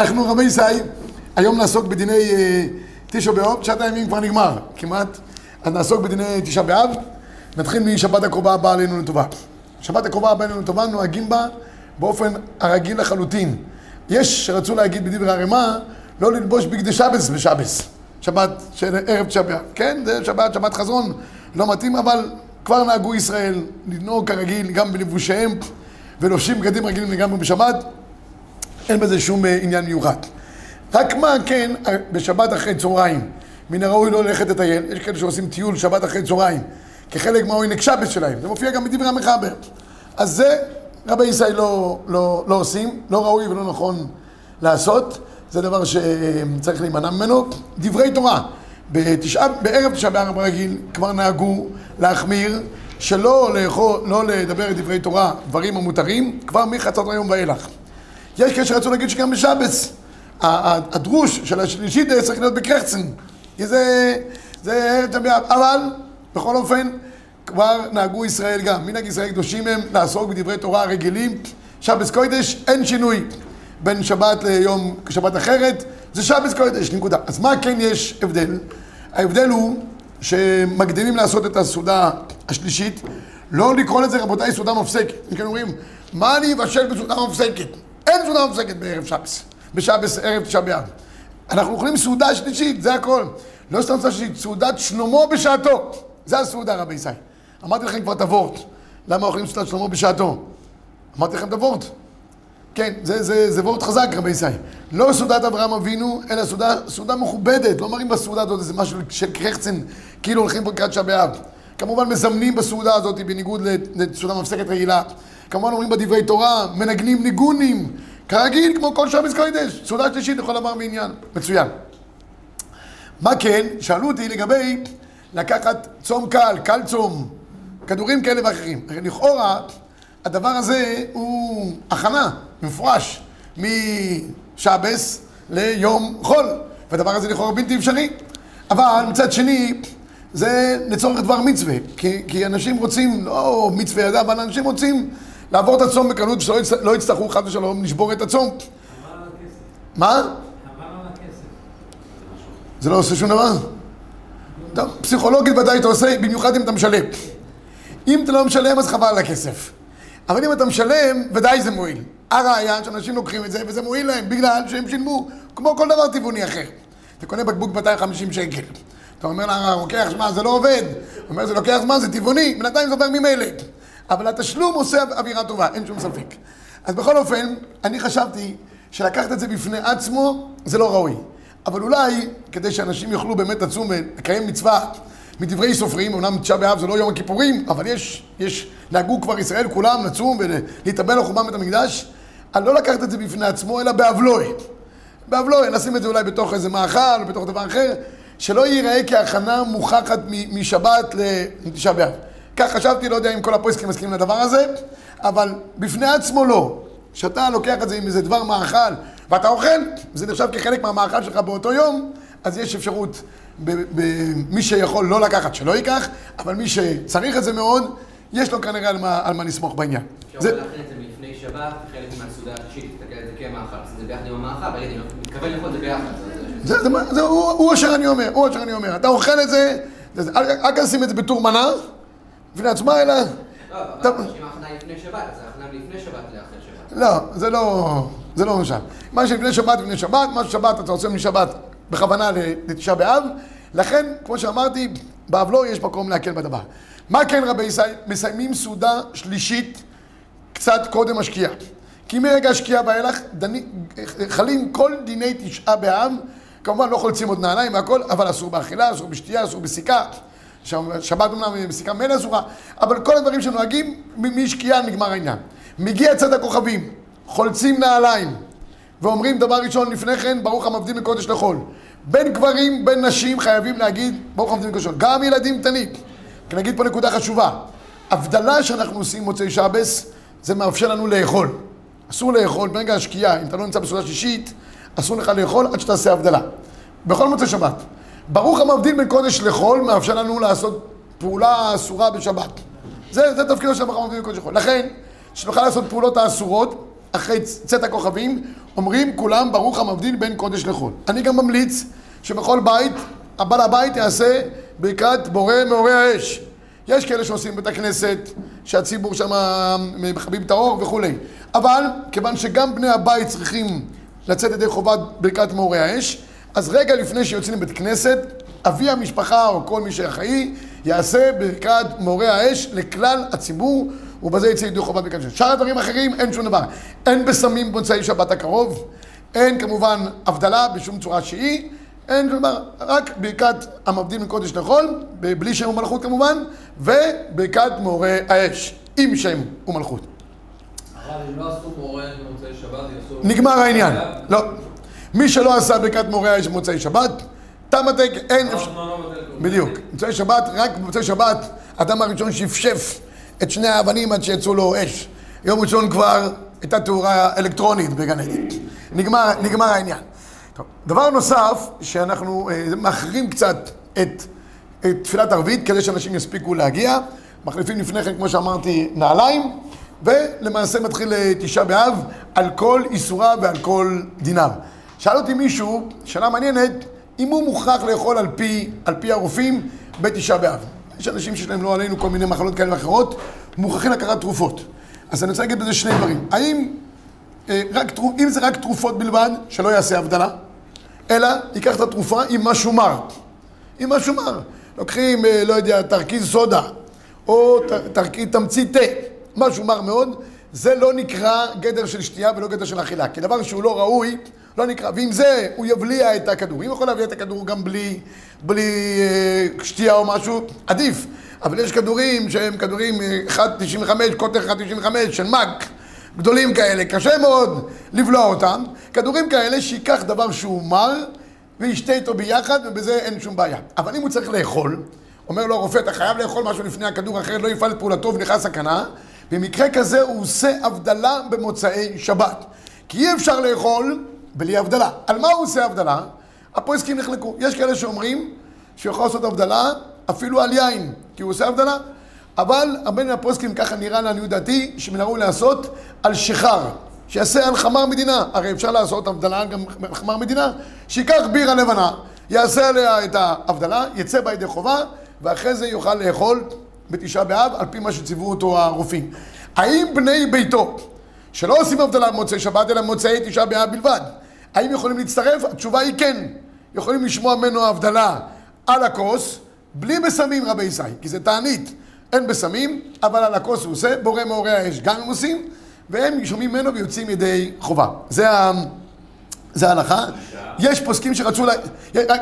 אנחנו רבי ישי, היום נעסוק בדיני אה, תשעה באב, תשעת הימים כבר נגמר, כמעט. אז נעסוק בדיני תשעה באב, נתחיל משבת הקרובה הבאה עלינו לטובה. שבת הקרובה הבאה עלינו לטובה, נוהגים בה באופן הרגיל לחלוטין. יש שרצו להגיד בדברי הרמ"א, לא ללבוש בגדי שבס בשבס. שבת של ערב תשעה באב. כן, זה שבת, שבת חזון, לא מתאים, אבל כבר נהגו ישראל לנהוג כרגיל גם בלבושיהם ולובשים בגדים רגילים לגמרי בשבת. אין בזה שום אה, עניין מיוחד. רק מה כן, אה, בשבת אחרי צהריים, מן הראוי לא ללכת לטייל, יש כאלה שעושים טיול שבת אחרי צהריים, כחלק מהעונג שבס שלהם, זה מופיע גם בדברי המחבר. אז זה רבי ישראל לא, לא, לא עושים, לא ראוי ולא נכון לעשות, זה דבר שצריך להימנע ממנו. דברי תורה, בתשעה, בערב תשעה באב רגיל כבר נהגו להחמיר שלא לאכול, לא לדבר דברי תורה, דברים המותרים, כבר מחצות היום ואילך. יש כאלה שרצו להגיד שגם בשבס, הדרוש של השלישית צריך להיות בקרחצן, כי זה, זה תשעה באב, אבל בכל אופן כבר נהגו ישראל גם, מנהג ישראל קדושים הם לעסוק בדברי תורה רגילים, שבס קודש אין שינוי בין שבת ליום שבת אחרת, זה שבס קודש, נקודה. אז מה כן יש הבדל? ההבדל הוא שמקדימים לעשות את הסעודה השלישית, לא לקרוא לזה רבותיי סעודה מפסקת. אם כן אומרים, מה אני אבשל בסעודה מפסקת? אין סעודה מפסקת בערב שבס, בשבס ערב תשעה באב. אנחנו אוכלים סעודה שלישית, זה הכל. לא סתם סעודה שלישית, סעודת שלמה בשעתו. זה הסעודה רבי ישראל. אמרתי לכם כבר את הוורט. למה אוכלים סעודת שלמה בשעתו? אמרתי לכם את הוורט. כן, זה, זה, זה וורט חזק רבי ישראל. לא סעודת אברהם אבינו, אלא סעודה, מכובדת. לא מראים בסעודה הזאת איזה משהו של קרחצן, כאילו הולכים לקראת באב. כמובן מזמנים בסעודה הזאת בניגוד לסעודה מפסקת רגילה. כמובן אומרים בדברי תורה, מנגנים ניגונים, כרגיל, כמו כל שבס קודש. סעודה שלישית לכל דבר מעניין. מצוין. מה כן? שאלו אותי לגבי לקחת צום קל, קל צום, כדורים כאלה ואחרים. לכאורה, הדבר הזה הוא הכנה, מפורש, משבס ליום חול, והדבר הזה לכאורה בלתי אפשרי. אבל מצד שני, זה לצורך דבר מצווה, כי, כי אנשים רוצים, לא מצווה ידע, אבל אנשים רוצים לעבור את הצום בקלות, שלא יצטרכו, לא יצטרכו חד ושלום לשבור את הצום. מה? זה לא עושה שום דבר? פסיכולוגית ודאי אתה עושה, במיוחד אם אתה משלם. אם אתה לא משלם, אז חבל על הכסף. אבל אם אתה משלם, ודאי זה מועיל. הרעיין שאנשים לוקחים את זה, וזה מועיל להם, בגלל שהם שילמו, כמו כל דבר טבעוני אחר. אתה קונה בקבוק 250 שקל. אתה אומר לה, לוקח זמן, זה לא עובד. הוא אומר, זה לוקח זמן, זה טבעוני, בינתיים זה עובר ממילא. אבל התשלום עושה אווירה טובה, אין שום ספק. אז בכל אופן, אני חשבתי שלקחת את זה בפני עצמו, זה לא ראוי. אבל אולי, כדי שאנשים יוכלו באמת לצום ולקיים מצווה מדברי סופרים, אמנם תשעה באב זה לא יום הכיפורים, אבל יש, יש, נהגו כבר ישראל כולם לצום ולהתאבל על חורבן בית המקדש, אז לא לקחת את זה בפני עצמו, אלא באבלוי. באבלוי, נשים את זה אולי בתוך איזה מאכל, בתוך דבר אחר, שלא ייראה כהכנה מוכחת משבת לתשעה באב. כך חשבתי, לא יודע אם כל הפויסקים מסכימים לדבר הזה, אבל בפני עצמו לא. כשאתה לוקח את זה עם איזה דבר מאכל, ואתה אוכל, זה נחשב כחלק מהמאכל שלך באותו יום, אז יש אפשרות, מי שיכול לא לקחת, שלא ייקח, אבל מי שצריך את זה מאוד, יש לו כנראה על מה, על מה לסמוך בעניין. אפשר להכין את זה מלפני שבת, חלק מהסעודה השלישית, תסתכל על זה כמאכל, זה ביחד עם המאכל, תגיד, אני מתכוון לאכול את זה ביחד. זה, זה, זה, הוא, הוא אשר אני אומר, הוא אשר אני אומר. אתה אוכל את זה, זה אל תשים את זה בתור מנה, בפני עצמה, אלא... לא, אבל אם ההכנה לפני שבת, אז ההכנה לפני שבת לאחר שבת. לא, זה לא... זה לא משל. מה שלפני שבת לפני שבת, מה ששבת אתה עושה משבת בכוונה לתשעה באב, לכן, כמו שאמרתי, באבלו יש מקום להקל בדבר. מה כן רבי ישראל? מסיימים סעודה שלישית קצת קודם השקיעה. כי מרגע השקיעה ואילך חלים כל דיני תשעה באב, כמובן לא חולצים עוד נעליים והכל, אבל אסור באכילה, אסור בשתייה, אסור בסיכה. שבת אומנם בסיכה מילא אסורה, אבל כל הדברים שנוהגים, משקיעה נגמר העניין. מגיע צד הכוכבים, חולצים נעליים ואומרים דבר ראשון לפני כן, ברוך המבדיל מקודש לחול. בין גברים, בין נשים חייבים להגיד ברוך המבדיל מקודש לחול. גם ילדים קטנים. כי נגיד פה נקודה חשובה. הבדלה שאנחנו עושים מוצאי שבס, זה מאפשר לנו לאכול. אסור לאכול ברגע השקיעה, אם אתה לא נמצא בסעודה שישית, אסור לך לאכול עד שתעשה הבדלה. בכל מוצאי שבת. ברוך המבדיל בין קודש לחול, מאפשר לנו לעשות פעולה אסורה בשבת. זה, זה תפקידו של ברוך המבדיל בין קודש לחול. לכן, שנוכל לעשות פעולות האסורות, אחרי צאת הכוכבים, אומרים כולם ברוך המבדיל בין קודש לחול. אני גם ממליץ שבכל בית, הבעל הבית יעשה ברכת בורא מעורי האש. יש כאלה שעושים בית הכנסת, שהציבור שם מכבים את האור וכולי. אבל כיוון שגם בני הבית צריכים לצאת ידי חובת ברכת מעורי האש, אז רגע לפני שיוצאים לבית כנסת, אבי המשפחה או כל מי שאחראי יעשה ברכת מעורי האש לכלל הציבור ובזה יצא ידי חובת ברכת השם. שאר הדברים האחרים אין שום דבר. אין בשמים במוצאי שבת הקרוב, אין כמובן הבדלה בשום צורה שהיא, אין דבר, רק ברכת המבדיל מקודש לחול, בלי שם ומלכות כמובן, וברכת מעורי האש, עם שם ומלכות. נגמר העניין. לא. מי שלא עשה ברכת מעורי האש במוצאי שבת, תם התקן, אין לא, אפשר... לא, לא. בדיוק. במוצאי שבת, רק במוצאי שבת, האדם הראשון שפשף את שני האבנים עד שיצאו לו אש. יום ראשון כבר הייתה תאורה אלקטרונית בגן עדן. נגמר, נגמר העניין. טוב, דבר נוסף, שאנחנו אה, מאחרים קצת את, את תפילת ערבית, כדי שאנשים יספיקו להגיע. מחליפים לפני כן, כמו שאמרתי, נעליים, ולמעשה מתחיל אה, תשעה באב על כל איסוריו ועל כל דיניו. שאל אותי מישהו, שאלה מעניינת, אם הוא מוכרח לאכול על פי, על פי הרופאים בתשעה באב. יש אנשים שיש להם לא עלינו כל מיני מחלות כאלה ואחרות, מוכרחים לקחת תרופות. אז אני רוצה להגיד בזה שני דברים. האם, אה, רק, אם זה רק תרופות בלבד, שלא יעשה הבדלה, אלא ייקח את התרופה עם משהו מר. עם משהו מר. לוקחים, אה, לא יודע, תרכיז סודה, או תרכיז תמצית תה, משהו מר מאוד, זה לא נקרא גדר של שתייה ולא גדר של אכילה. כי דבר שהוא לא ראוי, לא נקרא. ועם זה הוא יבליע את הכדור. אם יכול להבליע את הכדור גם בלי, בלי אה, שתייה או משהו, עדיף. אבל יש כדורים שהם כדורים אה, 1.95, קוטר 1.95 של מאק. גדולים כאלה, קשה מאוד לבלוע אותם. כדורים כאלה שייקח דבר שהוא מר וישתה איתו ביחד ובזה אין שום בעיה. אבל אם הוא צריך לאכול, אומר לו הרופא, אתה חייב לאכול משהו לפני הכדור, אחרת לא יפעל את פעולתו ונכנס סכנה. במקרה כזה הוא עושה הבדלה במוצאי שבת. כי אי אפשר לאכול בלי הבדלה. על מה הוא עושה הבדלה? הפועסקים נחלקו. יש כאלה שאומרים שהוא יכול לעשות הבדלה אפילו על יין, כי הוא עושה הבדלה. אבל הרבה מן הפוסקים, ככה נראה לעניות דעתי, שמן הראוי לעשות על שיכר, שיעשה על חמר מדינה. הרי אפשר לעשות הבדלה גם על חמר מדינה, שייקח בירה לבנה, יעשה עליה את ההבדלה, יצא בה ידי חובה, ואחרי זה יוכל לאכול בתשעה באב, על פי מה שציוו אותו הרופאים. האם בני ביתו, שלא עושים הבדלה במוצאי שבת, אלא במוצאי תשעה באב בלבד, האם יכולים להצטרף? התשובה היא כן. יכולים לשמוע ממנו הבדלה על הכוס, בלי בשמים רבי ישי, כי זה תענית. אין בשמים, אבל על הכוס הוא עושה, בורא מעורי האש גם הם עושים, והם שומעים ממנו ויוצאים ידי חובה. זה ה... זה ההלכה. יש פוסקים שרצו, לה...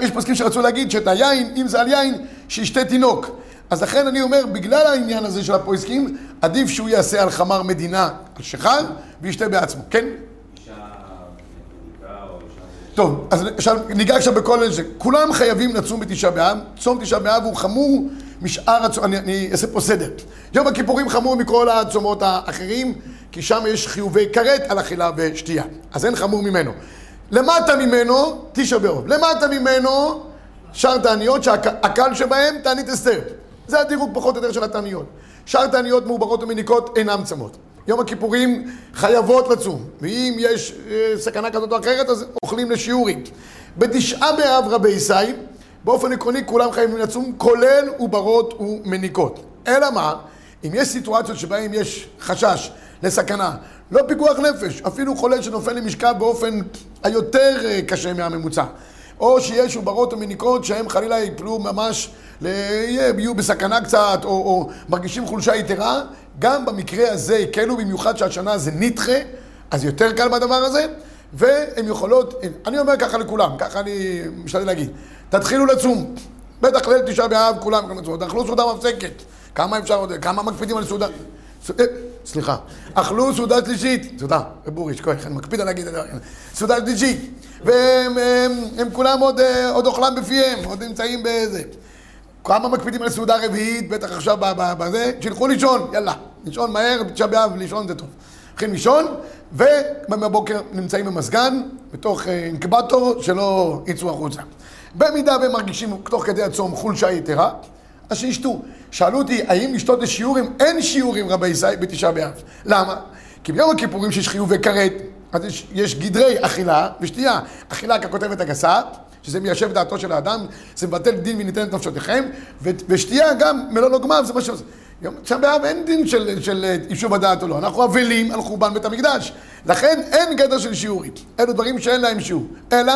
יש פוסקים שרצו להגיד שאת היין, אם זה על יין, שישתה תינוק. אז לכן אני אומר, בגלל העניין הזה של הפוסקים, עדיף שהוא יעשה על חמר מדינה, על שחר, וישתה בעצמו. כן? טוב, אז עכשיו ניגע עכשיו בכל אלה. כולם חייבים לצום בתשעה באב. צום תשעה באב הוא חמור משאר הצום... אני, אני אעשה פה סדר. יום הכיפורים חמור מכל הצומות האחרים, כי שם יש חיובי כרת על אכילה ושתייה. אז אין חמור ממנו. למטה ממנו, תשעה באב. למטה ממנו, שאר תעניות שהקל שבהם תענית אסתר. זה הדירוג פחות או יותר של התעניות. שאר תעניות מעוברות ומניקות אינם צמות. יום הכיפורים חייבות לצום, ואם יש אה, סכנה כזאת או אחרת, אז אוכלים לשיעורים. בתשעה באב רבי ישי, באופן עקרוני כולם חייבים לצום, כולל עוברות ומניקות. אלא מה? אם יש סיטואציות שבהן יש חשש לסכנה, לא פיקוח נפש, אפילו חולה שנופל למשכב באופן היותר אה, קשה מהממוצע. או שיש עוברות ומניקות שהם חלילה יפלו ממש. יהיו בסכנה קצת, או, או מרגישים חולשה יתרה, גם במקרה הזה הקלו, במיוחד שהשנה זה נדחה, אז יותר קל בדבר הזה, והן יכולות, אני אומר ככה לכולם, ככה אני משתדל להגיד, תתחילו לצום, בטח ליל תשעה באב כולם תאכלו סעודה מפסקת, כמה אפשר עוד, כמה מקפידים על סעודה, סליחה, אכלו סעודה שלישית, תודה, רב אורי, שכוח, אני מקפיד על להגיד את זה, סעודה שלישית, והם הם, הם כולם עוד, אה, עוד אוכלם בפיהם, עוד נמצאים בזה. כמה מקפידים על סעודה רביעית, בטח עכשיו בזה, שילכו לישון, יאללה, לישון מהר, בתשעה באב, לישון זה טוב. הולכים לישון, ובבוקר נמצאים במזגן, בתוך אה, אינקבטור, שלא יצאו החוצה. במידה והם מרגישים תוך כדי הצום חולשה יתרה, אז שישתו. שאלו אותי, האם לשתות לשיעורים? אין שיעורים רבי ישראל בתשעה באב. למה? כי ביום הכיפורים שיש חיובי כרת, אז יש, יש גדרי אכילה ושתייה. אכילה ככותבת הגסה, שזה מיישב דעתו של האדם, זה מבטל דין וניתן את נפשותיכם, ו- ושתייה גם מלוא לוגמיו, זה מה שעושה. יום תשעה באב אין דין של, של אה, יישוב הדעת או לא, אנחנו אבלים על חורבן בית המקדש. לכן אין גדר של שיעורים. אלו דברים שאין להם שיעור. אלא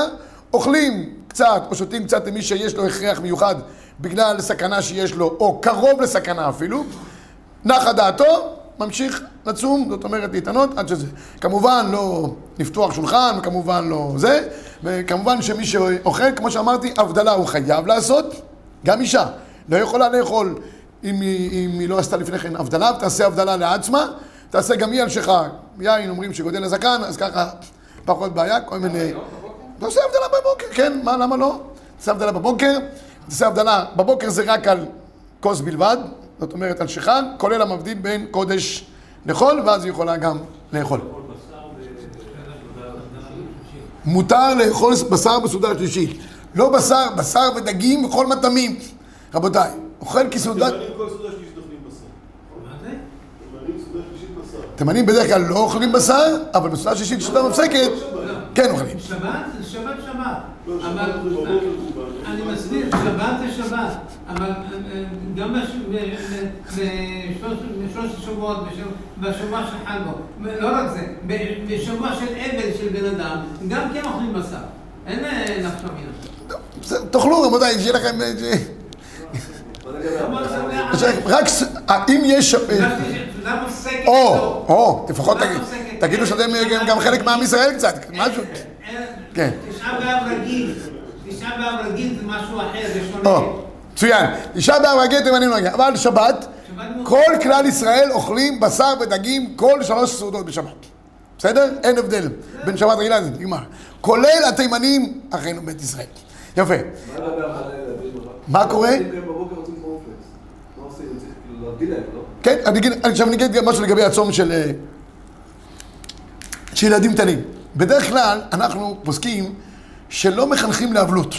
אוכלים קצת או שותים קצת למי שיש לו הכרח מיוחד בגלל סכנה שיש לו, או קרוב לסכנה אפילו, נחה דעתו, ממשיך לצום, זאת אומרת להתענות עד שזה. כמובן לא לפתוח שולחן, וכמובן לא זה, וכמובן שמי שאוכל, כמו שאמרתי, הבדלה הוא חייב לעשות, גם אישה. לא יכולה לאכול אם היא, אם היא לא עשתה לפני כן הבדלה, ותעשה הבדלה לעצמה, תעשה גם היא על שלך. יין אומרים שגודל הזקן, אז ככה פחות בעיה, כל מיני... תעשה הבדלה בבוקר, כן, מה, למה לא? תעשה הבדלה בבוקר, תעשה הבדלה, בבוקר זה רק על כוס בלבד, זאת אומרת על שכן, כולל המבדיל בין קודש לחול, ואז היא יכולה גם לאכול. מותר לאכול בשר בסעודה שלישית. לא בשר, בשר ודגים וכל מטעמים. רבותיי, אוכל כסעודה... תימנים בדרך כלל לא אוכלים בשר, אבל בסעודה שלישית שסעודה מפסקת, כן אוכלים. שבת זה שבת שבת. לא, שבת אבל. אני מסביר, שבת זה שבת. אבל אה, אה, גם בשלושת השבועות, בשב- בשבוע של חג בו, לא רק זה, בשבוע של אבל של בן אדם, גם כן אוכלים בשר. אין אה, נפקא מינה. בסדר, תאכלו רבותיי, שיהיה לכם... אה, לא- רק... אה, אם יש... אה? או, לא? או, לפחות תגיד-? תגידו שאתם גם חלק מעם ישראל קצת, משהו. כן. תשעה באב רגיל, תשעה באב רגיל זה משהו אחר, זה שונה. או, מצוין. תשעה באב רגיל תימנים לא נגיע, אבל שבת, כל כלל ישראל אוכלים בשר ודגים כל שלוש סעודות בשבת. בסדר? אין הבדל בין שבת רגילה לזה, נגמר. כולל התימנים, אחינו בית ישראל. יפה. מה קורה? כאילו לא? כן, אני אגיד, אני- עכשיו אני אגיד משהו לגבי הצום של, אה, של ילדים קטנים. בדרך כלל אנחנו פוסקים שלא מחנכים לאבלות.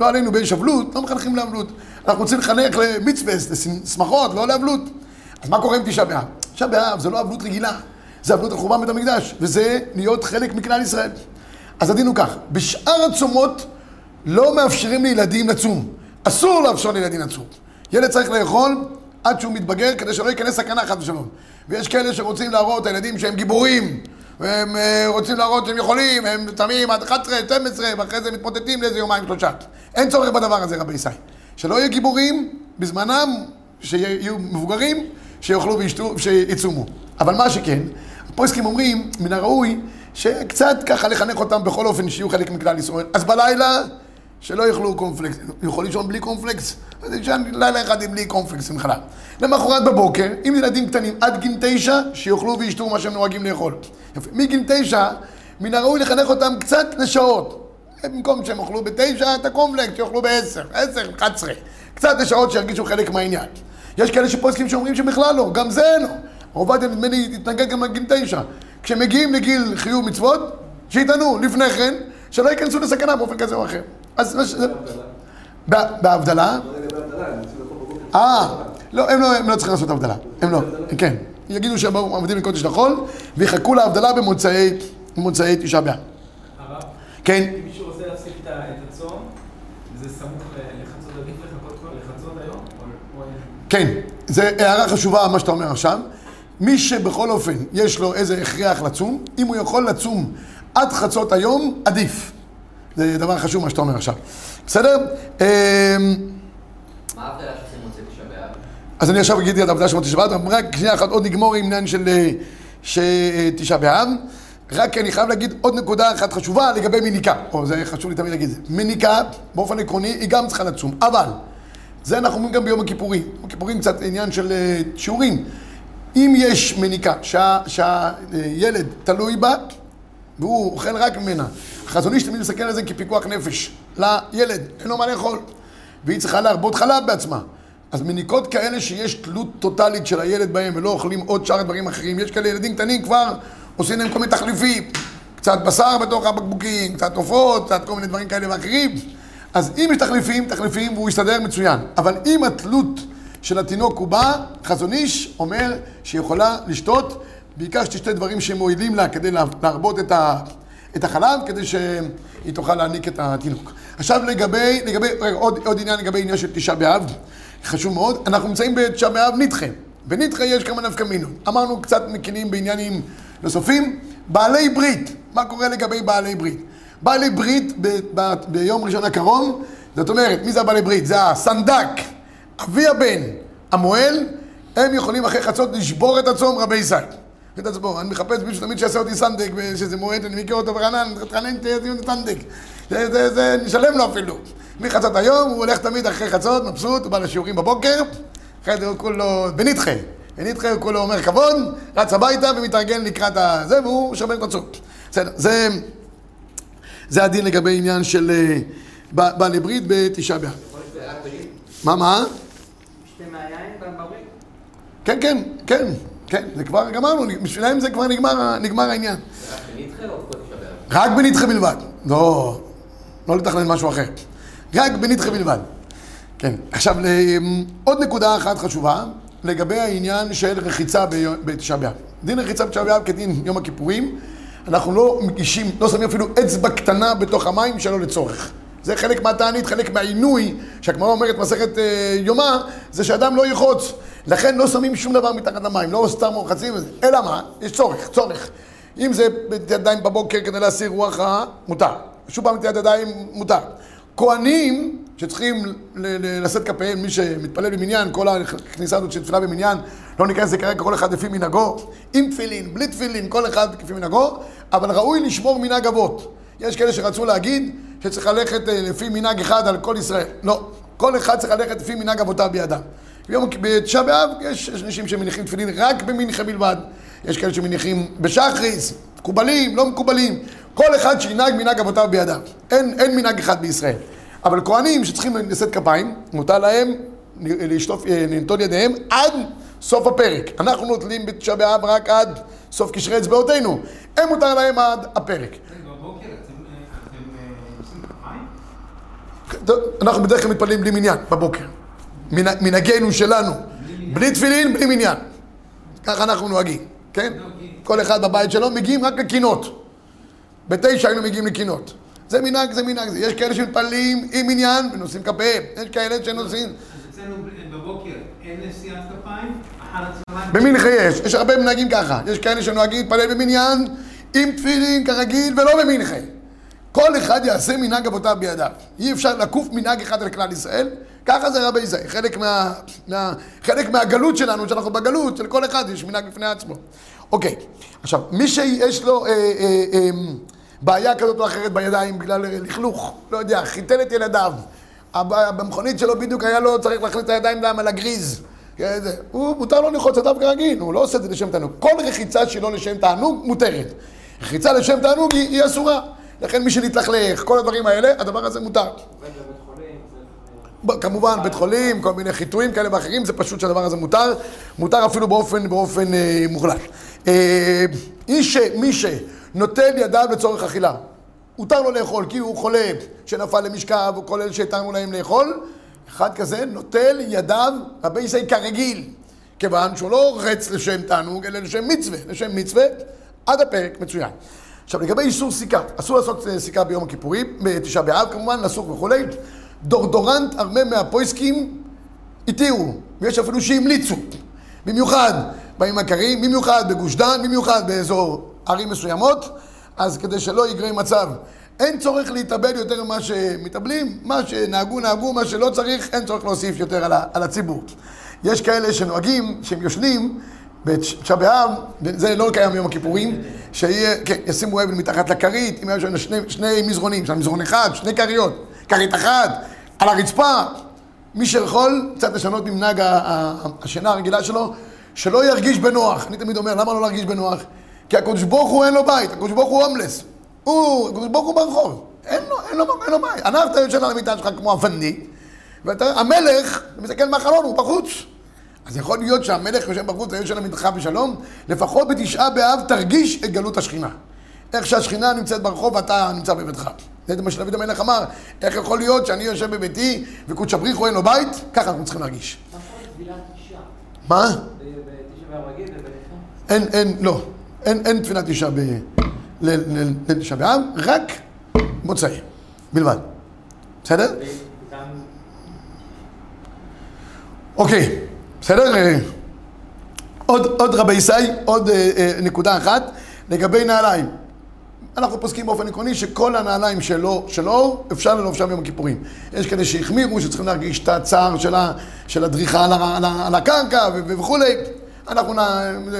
לא עלינו באיש אבלות, לא מחנכים לאבלות. אנחנו רוצים לחנך למצווה, לשמחות, לא לאבלות. אז מה קורה עם תשעה באב? תשעה באב זה לא אבלות רגילה, זה אבלות על חורבן בית המקדש, וזה להיות חלק מכלל ישראל. אז הדין הוא כך, בשאר הצומות לא מאפשרים לילדים לצום. אסור לאפשר לילדים לצום. ילד צריך לאכול עד שהוא מתבגר כדי שלא ייכנס סכנה חס ושלום. ויש כאלה שרוצים להראות לילדים שהם גיבורים, והם אה, רוצים להראות שהם יכולים, הם צמים עד 11, 12, ואחרי זה מתמוטטים לאיזה יומיים שלושה. אין צורך בדבר הזה, רבי ישראל. שלא יהיו גיבורים בזמנם, שיהיו מבוגרים, שיאכלו וישתו, שיצומו. אבל מה שכן, הפוסקים אומרים, מן הראוי שקצת ככה לחנך אותם בכל אופן שיהיו חלק מכלל ישראל. אז בלילה, שלא יאכלו קורנפלקס. יכול לישון בלי קורנפלקס? אז ישן לילה אחד עם בלי קורנפלקס חלב. למחרת בבוקר, עם ילדים קטנים עד גיל תשע, שיאכלו וישתו מה שהם נוהגים לאכול. יפה. מגיל תשע, מן הראוי לחנך אותם קצת לשעות. במקום שהם יאכלו בתשע, את הקורנפלקס, שיאכלו בעשר, עשר, אחת עשרה. קצת לשעות שירגישו חלק מהעניין. יש כאלה שפוסקים שאומרים שבכלל לא, גם זה לא. עובדיה נדמה לי התנגד גם לגיל תשע. כשמגיעים לגיל חיוב מצוות, שיטענו לפני כן, שלא ייכנסו לסכנה באופן כזה או אחר. אז בהבדלה. אה, לא, הם לא, הם לא צריכים לעשות הבדלה, הם לא, כן. יגידו שהם עובדים לקודש לחול, ויחכו להבדלה במוצאי, תשעה באב. כן, אם מישהו רוצה להפסיק את הצום, זה סמוך לחצות, עדיף לחכות כבר לחצות היום? כן, זו הערה חשובה מה שאתה אומר עכשיו. מי שבכל אופן יש לו איזה הכרח לצום, אם הוא יכול לצום עד חצות היום, עדיף. זה דבר חשוב מה שאתה אומר עכשיו. בסדר? אמ, מה ההבדלה שעושים מוצאי תשעה באב? אז אני עכשיו אגיד את העבודה של מוצאי שבת, רק שנייה אחת עוד נגמור עם עניין של אה, אה, תשעה באב. רק אני חייב להגיד עוד נקודה אחת חשובה לגבי מניקה. או זה חשוב לי תמיד להגיד את זה. מניקה, באופן עקרוני, היא גם צריכה לצום. אבל, זה אנחנו אומרים גם ביום הכיפורים. ביום הכיפורים קצת עניין של אה, שיעורים. אם יש מניקה שהילד תלוי בה, והוא אוכל רק ממנה, החזון איש תמיד מסתכל על זה כפיקוח נפש. לילד, אין לו מה לאכול. והיא צריכה להרבות חלב בעצמה. אז מניקות כאלה שיש תלות טוטאלית של הילד בהם ולא אוכלים עוד שאר דברים אחרים, יש כאלה ילדים קטנים כבר עושים להם כל מיני תחליפים, קצת בשר בתוך הבקבוקים, קצת עופות, קצת כל מיני דברים כאלה ואחרים. אז אם יש תחליפים, תחליפים והוא יסתדר מצוין. אבל אם התלות של התינוק הוא בא, חזון איש אומר שהיא יכולה לשתות בעיקר שתשתה דברים שמועילים לה כדי לה- להרבות את, ה, את החלב, כדי שהיא תוכל להעניק את התינוק. עכשיו לגבי, לגבי רגע, עוד, עוד עניין לגבי עניין של תשעה באב, חשוב מאוד, אנחנו נמצאים בתשעה באב נדחה. בנדחה יש כמה נפקא מינות. אמרנו קצת מקילים בעניינים נוספים. בעלי ברית, מה קורה לגבי בעלי ברית? בעלי ברית ב, ב, ביום ראשון הקרוב, זאת אומרת, מי זה הבעלי ברית? זה הסנדק, אבי הבן, המוהל, הם יכולים אחרי חצות לשבור את הצום רבי ישראל. את עצמו, אני מחפש מישהו תמיד שיעשה אותי סנדק, שזה מועד, אני מכיר אותו ברענן, תתחנן, תהיה סנדק. זה, זה, זה, נשלם לו אפילו. מחצות היום, הוא הולך תמיד אחרי חצות, מבסוט, הוא בא לשיעורים בבוקר, אחרי זה הוא כולו בנדחה. בנדחה הוא כולו אומר כבוד, רץ הביתה ומתארגן לקראת הזה, והוא שובר את הצום. בסדר, זה, זה הדין לגבי עניין של אה, בעלי ברית בתשעה באב. זה? מה, מה? שתי מהיין בברית? כן, כן, כן, כן, זה כבר גמרנו, בשבילם זה כבר נגמר, נגמר העניין. זה רק בנדחה בלבד. לא, לא לתכנן משהו אחר. רק בנדחה בלבד. כן. עכשיו, ל- עוד נקודה אחת חשובה, לגבי העניין של רחיצה בתשעה באב. דין רחיצה בתשעה באב כדין יום הכיפורים, אנחנו לא מגישים, לא שמים אפילו אצבע קטנה בתוך המים שלא לצורך. זה חלק מהתענית, חלק מהעינוי, שהגמרא אומרת מסכת אה, יומא, זה שאדם לא ירחוץ. לכן לא שמים שום דבר מתחת למים, לא סתם רוחצים. אלא מה? יש צורך, צורך. אם זה ידיים בבוקר כדי להסיר רוח רעה, מותר. שוב פעם נטילת ידיים, מותר. כהנים שצריכים לשאת כפיהם, מי שמתפלל במניין, כל הכניסה הזאת של תפילה במניין, לא ניכנס לזה כרגע, כל אחד לפי מנהגו, עם תפילין, בלי תפילין, כל אחד כפי מנהגו, אבל ראוי לשמור מנהג אבות. יש כאלה שרצו להגיד שצריך ללכת אה, לפי מנהג אחד על כל ישראל. לא, כל אחד צריך ללכת לפי מנהג אבותיו בידם. ביום בתשעה באב יש יש אנשים שמניחים תפילין רק במנחה בלבד. יש כאלה שמניחים בשחריס, מקובלים, לא מקובלים. כל אחד שינהג מנהג אבותיו בידיו. אין, אין מנהג אחד בישראל. אבל כהנים שצריכים לשאת כפיים, מותר להם לשטוף, אה, לנטול ידיהם עד סוף הפרק. אנחנו נוטלים בתשעה באב רק עד סוף קשרי אצבעותינו. הם מותר להם עד הפרק. בבוקר אתם אה, אתם, אה, עושים כפיים? טוב, אנחנו בדרך כלל מתפללים בלי מניין, בבוקר. מנ- מנהגנו שלנו. בלי תפילין, בלי מניין. ככה אנחנו נוהגים, כן? כל אחד בבית שלו, מגיעים רק לקינות. בתשע היינו מגיעים לקינות. זה מנהג, זה מנהג. יש כאלה שמתפללים עם מניין ונושאים כפיהם. יש כאלה שנושאים... אצלנו בבוקר אין נשיאת כפיים, אחר הצהריים... במנחה יש, יש הרבה מנהגים ככה. יש כאלה שנוהגים להתפלל במניין עם תפילין כרגיל ולא במנחה. כל אחד יעשה מנהג אבותיו בידיו. אי אפשר לקוף מנהג אחד על כלל ישראל. ככה זה רבי ישראל. חלק, מה, מה, חלק מהגלות שלנו, שאנחנו בגלות, של כל אחד יש מנהג בפני עצמו. אוקיי, עכשיו, מי שיש לו אה, אה, אה, בעיה כזאת או אחרת בידיים בגלל אה, לכלוך, לא יודע, חיתל את ילדיו, במכונית שלו בדיוק היה לו צריך להכניס את הידיים למה לגריז. כן, זה. הוא, מותר לו ללחוץ ידיו כרגיל, הוא לא עושה את זה לשם תענוג. כל רחיצה שלו לשם תענוג מותרת. רחיצה לשם תענוג היא, היא אסורה. לכן מי שנתלכלך, כל הדברים האלה, הדבר הזה מותר. כמובן, בית חולים, כל מיני חיטויים כאלה ואחרים, זה פשוט שהדבר הזה מותר. מותר אפילו באופן, באופן אה, מוחלט. אה, איש, מי שנוטל ידיו לצורך אכילה, מותר לו לאכול, כי הוא חולה שנפל למשכב, או כל אלה שהתרנו להם לאכול, אחד כזה נוטל ידיו, רבי ישראל כרגיל, כיוון שהוא לא רץ לשם תענוג, אלא לשם מצווה, לשם מצווה, עד הפרק, מצוין. עכשיו, לגבי איסור סיכה, אסור לעשות אה, סיכה ביום הכיפורים, בתשעה באב כמובן, אסור וכולי. דורדורנט הרבה מהפויסקים התירו, ויש אפילו שהמליצו. במיוחד בימים הקרים, במיוחד בגוש דן, במיוחד באזור ערים מסוימות, אז כדי שלא יקרה מצב, אין צורך להתאבל יותר ממה שמתאבלים, מה שנהגו נהגו, מה שלא צריך, אין צורך להוסיף יותר על, הציבור. יש כאלה שנוהגים, שהם יושנים בתשעה באב, וזה לא קיים ביום הכיפורים, שיהיה, כן, ישימו אבן מתחת לכרית, אם יש לנו שני, שני מזרונים, לנו מזרון אחד, שני כריות, כרית אחת, על הרצפה, מי שיכול קצת לשנות ממנהג השינה הרגילה שלו, שלא ירגיש בנוח. אני תמיד אומר, למה לא להרגיש בנוח? כי הקדוש ברוך הוא אין לו בית, הקדוש ברוך הוא הומלס. הוא, הקדוש ברוך הוא ברחוב. אין לו, אין לו, אין לו בית. אנחנו אתה יושב על המיטה שלך כמו אבני, והמלך מסתכל מהחלון, הוא בחוץ. אז יכול להיות שהמלך יושב בחוץ, אתה יושב על המדרכה בשלום, לפחות בתשעה באב תרגיש את גלות השכינה. איך שהשכינה נמצאת ברחוב ואתה נמצא בביתך. זה מה שדוד המלך אמר, איך יכול להיות שאני יושב בביתי וקודש הבריחו אין לו בית? ככה אנחנו צריכים להרגיש. מה? אין, אין, לא. אין, אין תפילת אישה לתשעה באב, רק מוצאי, בלבד. בסדר? אוקיי, בסדר? אה, עוד, עוד רבי ישי, עוד אה, אה, נקודה אחת לגבי נעליים. אנחנו פוסקים באופן עקרוני שכל הנעליים שלו, של אור, אפשר ללבוש שם ביום הכיפורים. יש כאלה שהחמירו, שצריכים להרגיש את הצער של, של הדריכה על, על, על הקרקע ו- וכולי. אנחנו, נ,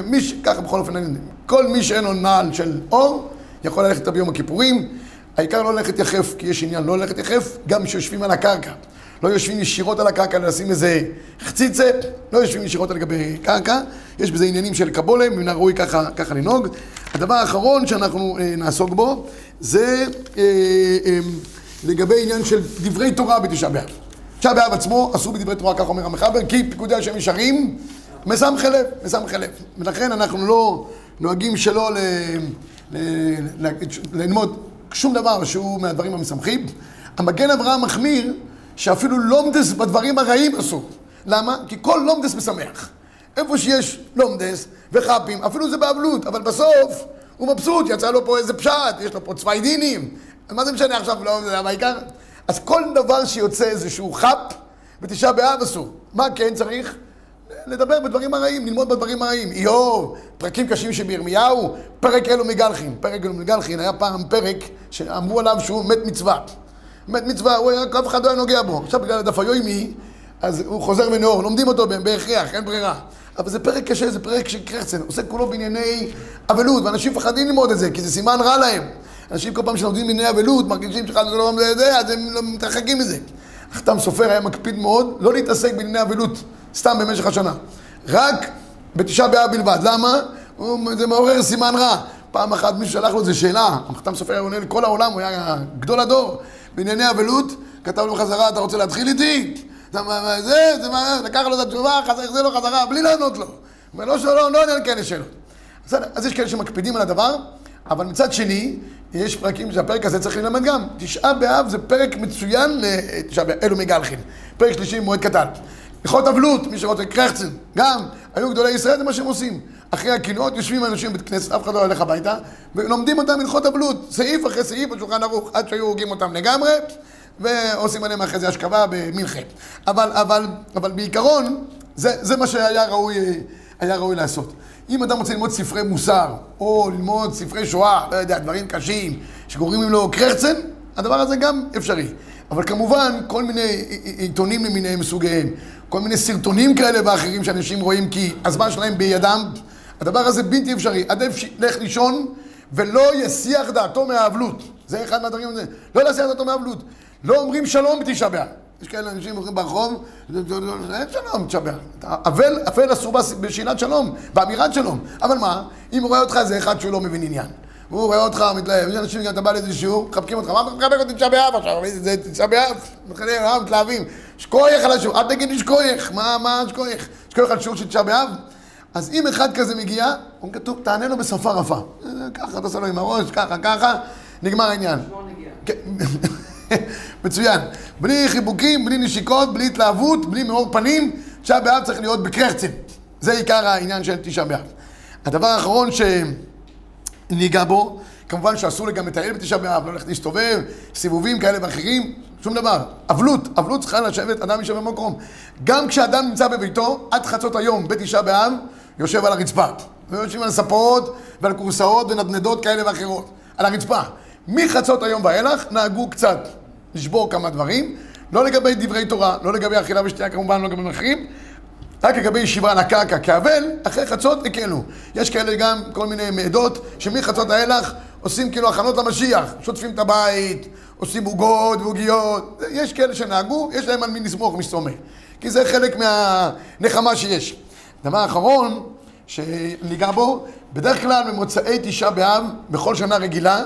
מי ש... ככה בכל אופן, כל מי שאין לו נעל של אור, יכול ללכת ביום הכיפורים. העיקר לא ללכת יחף, כי יש עניין לא ללכת יחף, גם כשיושבים על הקרקע. לא יושבים ישירות על הקרקע לשים איזה חציצה, לא יושבים ישירות על גבי קרקע, יש בזה עניינים של קבולה, מן הראוי ככה, ככה לנהוג. הדבר האחרון שאנחנו אה, נעסוק בו, זה אה, אה, לגבי עניין של דברי תורה בתשעה באב. תשעה באב עצמו אסור בדברי תורה, כך אומר המחבר, כי פיקודי השם ישרים, מסמכי לב, מסמכי לב. ולכן אנחנו לא נוהגים שלא ל, ללמוד שום דבר שהוא מהדברים המשמחים. המגן אברהם מחמיר שאפילו לומדס בדברים הרעים אסור. למה? כי כל לומדס משמח. איפה שיש לומדס וחפים, אפילו זה באבלות, אבל בסוף הוא מבסוט, יצא לו פה איזה פשט, יש לו פה צווי דינים. מה זה משנה עכשיו, לא, זה העיקר? אז כל דבר שיוצא איזשהו חפ, בתשעה באב אסור. מה כן צריך? לדבר בדברים הרעים, ללמוד בדברים הרעים. איוב, פרקים קשים שבירמיהו, פרק אלו מגלחין. פרק אלו מגלחין היה פעם פרק שאמרו עליו שהוא מת מצווה. מת מצווה, הוא היה, אף אחד לא היה נוגע בו. עכשיו בגלל הדף היומי, אז הוא חוזר מנאור, לומדים אותו בהכרח, אין ברירה. אבל זה פרק קשה, זה פרק של קרצן, עושה כולו בענייני אבלות, ואנשים מפחדים ללמוד את זה, כי זה סימן רע להם. אנשים כל פעם שלומדים בענייני אבלות, מרגישים לא זה, זה, אז הם לא מתרחקים מזה. החתם סופר היה מקפיד מאוד לא להתעסק בענייני אבלות, סתם במשך השנה. רק בתשעה באב בלבד. למה? זה מעורר סימן רע. פעם אחת מישהו שלח לו איזה שאלה, החתם סופר היה עונה לכל העולם, הוא היה גדול הדור בענייני אבלות, כתב לו בחזרה, אתה רוצה להתחיל איתי? זה, מה- מה- זה, זה מה, לקח לו את התשובה, חזר, החזיר לו חזרה, בלי לענות לו. הוא לא, לא, לא עונה על כאלה שאלות. בסדר, אז יש כאלה שמקפידים על הדבר, אבל מצד שני, יש פרקים שהפרק הזה צריך ללמד גם. תשעה באב זה פרק מצוין לתשעה באב, אלו מגלחין. פרק שלישי, מועד קטן. הלכות אבלות, מי שרוצה, קרחצן, גם, היו גדולי ישראל, זה מה שהם עושים. אחרי הקינות יושבים אנשים בבית כנסת, אף אחד לא הולך הביתה, ולומדים אותם הלכות אבלות, סעיף אחרי סעיף בשולחן ערוך, עד שהיו הורגים אותם לגמרי, ועושים עליהם אחרי זה השכבה במנחה. אבל, אבל, אבל בעיקרון, זה, זה מה שהיה ראוי, היה ראוי לעשות. אם אדם רוצה ללמוד ספרי מוסר, או ללמוד ספרי שואה, לא יודע, דברים קשים, שקוראים לו קרחצן, הדבר הזה גם אפשרי. אבל כמובן, כל מיני עיתונים למיניהם סוגיהם, כל מיני סרטונים כאלה ואחרים שאנשים רואים כי הזמן שלהם בידם, הדבר הזה בלתי אפשרי. עדיף שילך לישון ולא יסיח דעתו מהאבלות. זה אחד מהדברים האלה. לא להסיח דעתו מהאבלות. לא אומרים שלום בתשעה באב. יש כאלה אנשים הולכים ברחוב, אין שלום בתשעה. אבל, אבל אסור בשאלת שלום, באמירת שלום. אבל מה, אם הוא רואה אותך זה אחד שהוא לא מבין עניין. הוא רואה אותך מתלהב, יש אנשים אתה בא לאיזה שיעור, מחבקים אותך, מה אתה מחבק אותי תשעה באב עכשיו? זה תשעה באב, מתלהבים. שכוייך על השיעור, אל תגיד לי שכוייך, מה, מה שכוייך? שכוייך על שיעור של תשעה באב? אז אם אחד כזה מגיע, הוא כתוב, תענה לו בשפה רפה. ככה, אתה עושה לו עם הראש, ככה, ככה, נגמר העניין. כן. מצוין. בלי חיבוקים, בלי נשיקות, בלי התלהבות, בלי מאור פנים, תשעה באב צריך להיות בקרחצן. זה עיקר העניין של תשעה באב. הדבר האחרון שניגע בו, כמובן שאסור לי גם לטייל בתשעה באב, לא ללכת להסתובב, סיבובים כאלה ואחרים, שום דבר. אבלות, אבלות צריכה לשבת, אדם יושב במקום. גם כשאדם נמצא בביתו, עד חצות היום, בתשעה באב, יושב על הרצפה. ויושבים על ספות ועל כורסאות ונדנדות כאלה ואחרות, על הרצפה. מחצות היום ואילך נהגו קצת לשבור כמה דברים, לא לגבי דברי תורה, לא לגבי אכילה ושתייה כמובן, לא לגבי אחרים, רק לגבי ישיבה על הקרקע כאבל, אחרי חצות הקלו. יש כאלה גם כל מיני מעדות שמחצות האילך עושים כאילו הכנות למשיח, שוטפים את הבית, עושים עוגות ועוגיות, יש כאלה שנהגו, יש להם על מי לסמוך מסתומך, כי זה חלק מהנחמה שיש. דבר אחרון שניגע בו, בדרך כלל במוצאי תשעה באב, בכל שנה רגילה,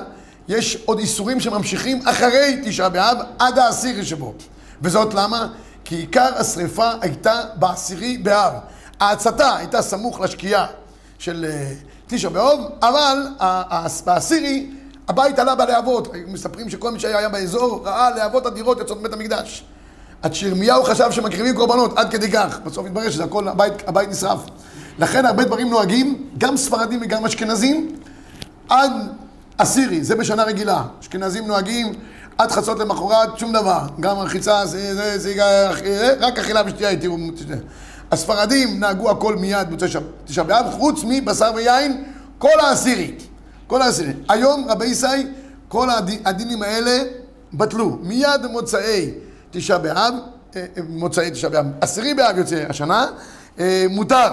יש עוד איסורים שממשיכים אחרי תשעה באב עד העשירי שבו. וזאת למה? כי עיקר השריפה הייתה בעשירי באב. ההצתה הייתה סמוך לשקיעה של תשעה באב, אבל בעשירי הבית עלה בלהבות. מספרים שכל מי שהיה באזור ראה להבות אדירות יוצאות מבית המקדש. עד שירמיהו חשב שמקריבים קורבנות, עד כדי כך. בסוף התברר שזה הכל, הבית, הבית נשרף. לכן הרבה דברים נוהגים, גם ספרדים וגם אשכנזים, עד עשירי, זה בשנה רגילה. אשכנזים נוהגים עד חצות למחרת, שום דבר. גם רחיצה, זה, זה, זה, זה, רק אכילה ושתייה התירו. הספרדים נהגו הכל מיד במוצאי באב, חוץ מבשר ויין, כל העשירי. כל העשירי. היום, רבי ישי, כל הד- הדינים האלה בטלו. מיד במוצאי תשעה באב, אה, אה, מוצאי תשעה באב, עשירי באב יוצא השנה, אה, מותר.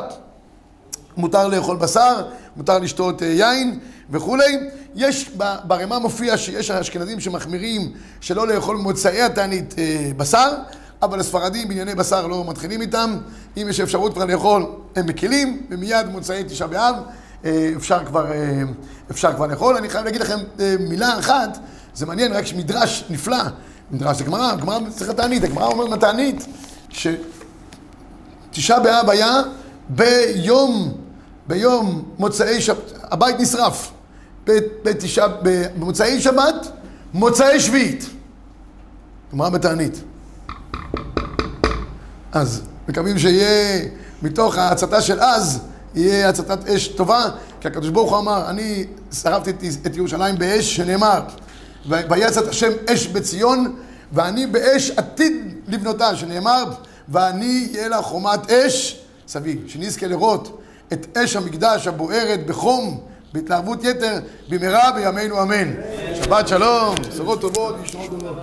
מותר לאכול בשר, מותר לשתות יין וכולי. יש, ברמה מופיע שיש אשכנזים שמחמירים שלא לאכול מוצאי התענית בשר, אבל הספרדים בענייני בשר לא מתחילים איתם. אם יש אפשרות כבר לאכול, הם מקילים, ומיד מוצאי תשעה באב אפשר כבר, אפשר כבר לאכול. אני חייב להגיד לכם מילה אחת, זה מעניין, רק מדרש נפלא. מדרש זה גמרא, גמרא צריך התענית, הגמרא אומרת בתענית, ש... תשעה באב היה ביום, ביום מוצאי שבת, הבית נשרף. בתשעה, במוצאי שבת, מוצאי שביעית. גמרא בתענית. אז מקווים שיהיה, מתוך ההצתה של אז, יהיה הצתת אש טובה, כי הקדוש ברוך הוא אמר, אני שרפתי את ירושלים באש, שנאמר, "ו- ויצת השם אש בציון, ואני באש עתיד לבנותה, שנאמר, ואני אהיה לה חומת אש סביב, שנזכה לראות את אש המקדש הבוערת בחום, בהתלהבות יתר, במהרה בימינו אמן. שבת שלום, בשורות טובות, ישועות טובות.